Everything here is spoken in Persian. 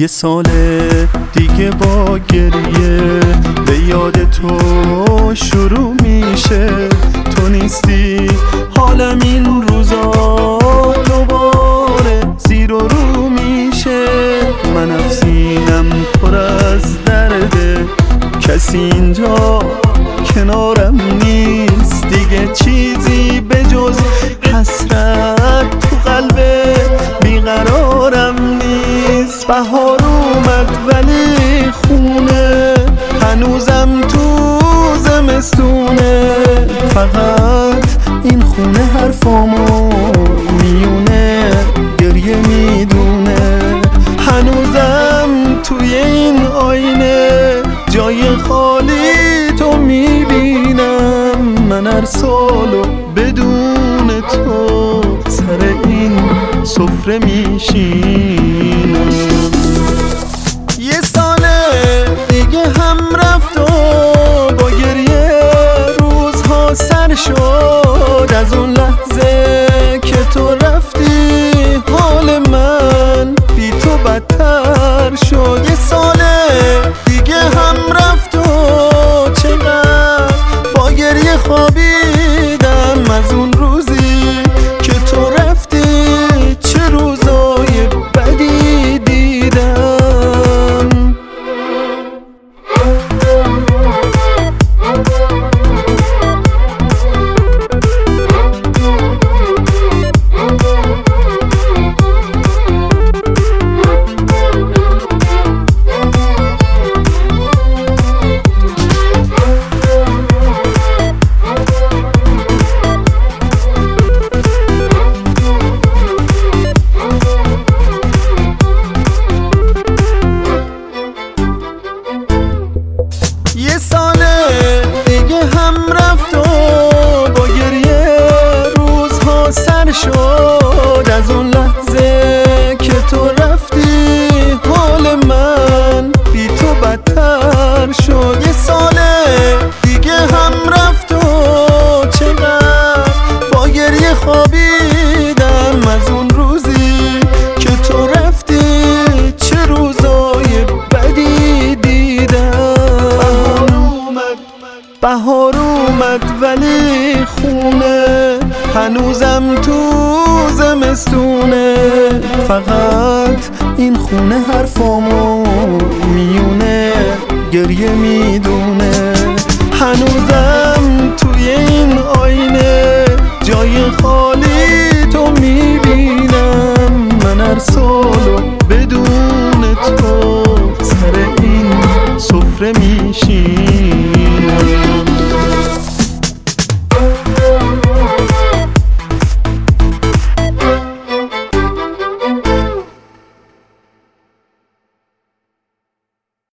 یه سال دیگه با گریه به یاد تو شروع میشه. تو نیستی حالم این روزا دوباره زیر و رو میشه. من افسینم پر از درده کسی اینجا کنارم نیست. دیگه چیزی به جز حسرت تو قلب بیقرارم نیست. بهار هنوزم تو زمستونه. فقط این خونه حرفامو میونه گریه می‌دونه. هنوزم توی این آینه جای خالی تو می‌بینم. من هر سالو بدون تو سر این سفره میشینم. سر شد از اون لحظه که تو رفتی حال من بی تو بدتر شد. یه ساله دیگه هم رفت و چقدر با گریه خوابیدم. از اون روزی که تو رفتی چه روزای بدی دیدم. بهار اومد ولی خونه هنوزم تو زمستونه. فقط این خونه حرفامو میونه گریه می‌دونه. هنوزم توی این آینه جای خالی تو می‌بینم. من هر سالو بدون تو سر این سفره میشینم.